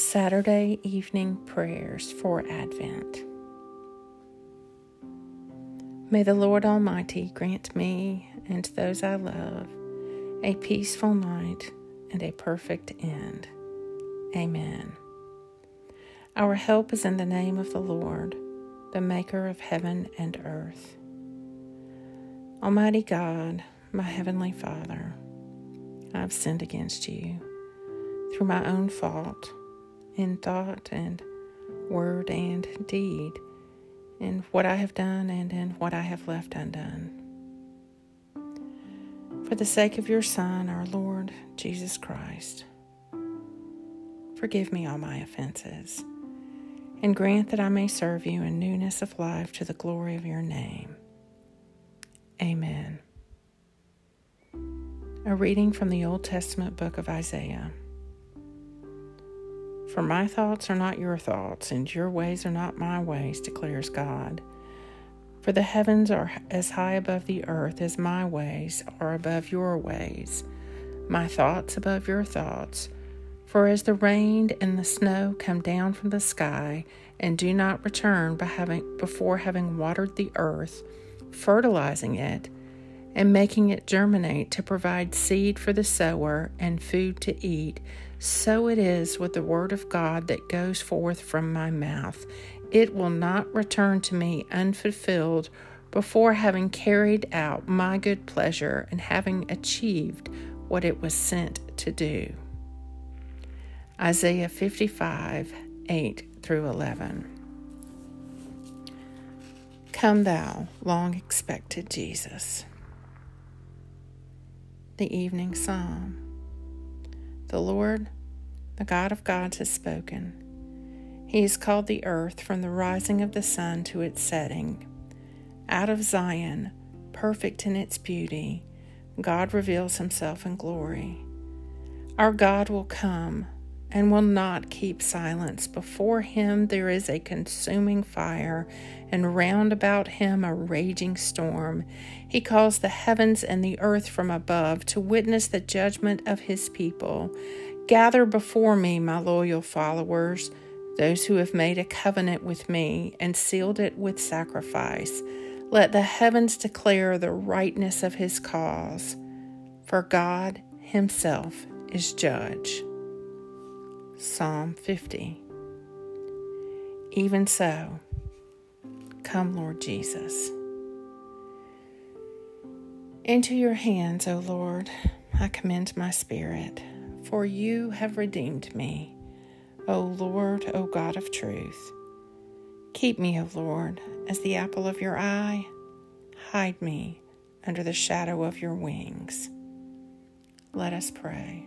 Saturday evening prayers for Advent. May the Lord Almighty grant me and those I love a peaceful night and a perfect end. Amen. Our help is in the name of the Lord, the Maker of heaven and earth. Almighty God, my Heavenly Father, I have sinned against you through my own fault in thought and word and deed, in what I have done and in what I have left undone. For the sake of your Son, our Lord Jesus Christ, forgive me all my offenses, and grant that I may serve you in newness of life to the glory of your name. Amen. A reading from the Old Testament book of Isaiah. For my thoughts are not your thoughts, and your ways are not my ways, declares God. For the heavens are as high above the earth as my ways are above your ways, my thoughts above your thoughts. For as the rain and the snow come down from the sky and do not return having, before having watered the earth, fertilizing it, and making it germinate to provide seed for the sower and food to eat, so it is with the word of God that goes forth from my mouth. It will not return to me unfulfilled before having carried out my good pleasure and having achieved what it was sent to do. Isaiah 55 8 through 11. Come, thou long expected Jesus. The Evening Psalm. The Lord, the God of gods, has spoken. He has called the earth from the rising of the sun to its setting. Out of Zion, perfect in its beauty, God reveals himself in glory. Our God will come and will not keep silence. Before him there is a consuming fire, and round about him a raging storm. He calls the heavens and the earth from above to witness the judgment of his people. Gather before me, my loyal followers, those who have made a covenant with me and sealed it with sacrifice. Let the heavens declare the rightness of his cause, for God himself is judge. Psalm 50. Even so, come, Lord Jesus. Into your hands, O Lord, I commend my spirit, for you have redeemed me. O Lord, O God of truth. Keep me, O Lord, as the apple of your eye. Hide me under the shadow of your wings. Let us pray.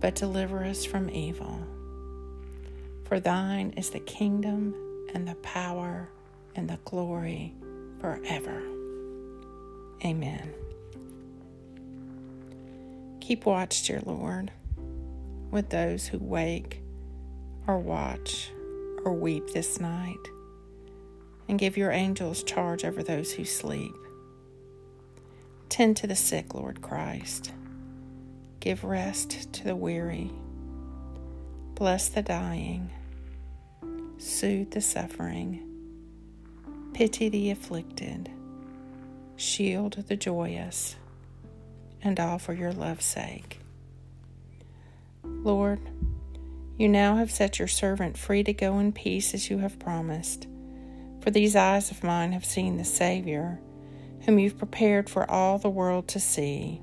but deliver us from evil. For thine is the kingdom and the power and the glory forever. Amen. Keep watch, dear Lord, with those who wake or watch or weep this night, and give your angels charge over those who sleep. Tend to the sick, Lord Christ Give rest to the weary. Bless the dying. Soothe the suffering. Pity the afflicted. Shield the joyous. And all for your love's sake. Lord, you now have set your servant free to go in peace as you have promised. For these eyes of mine have seen the Savior, whom you've prepared for all the world to see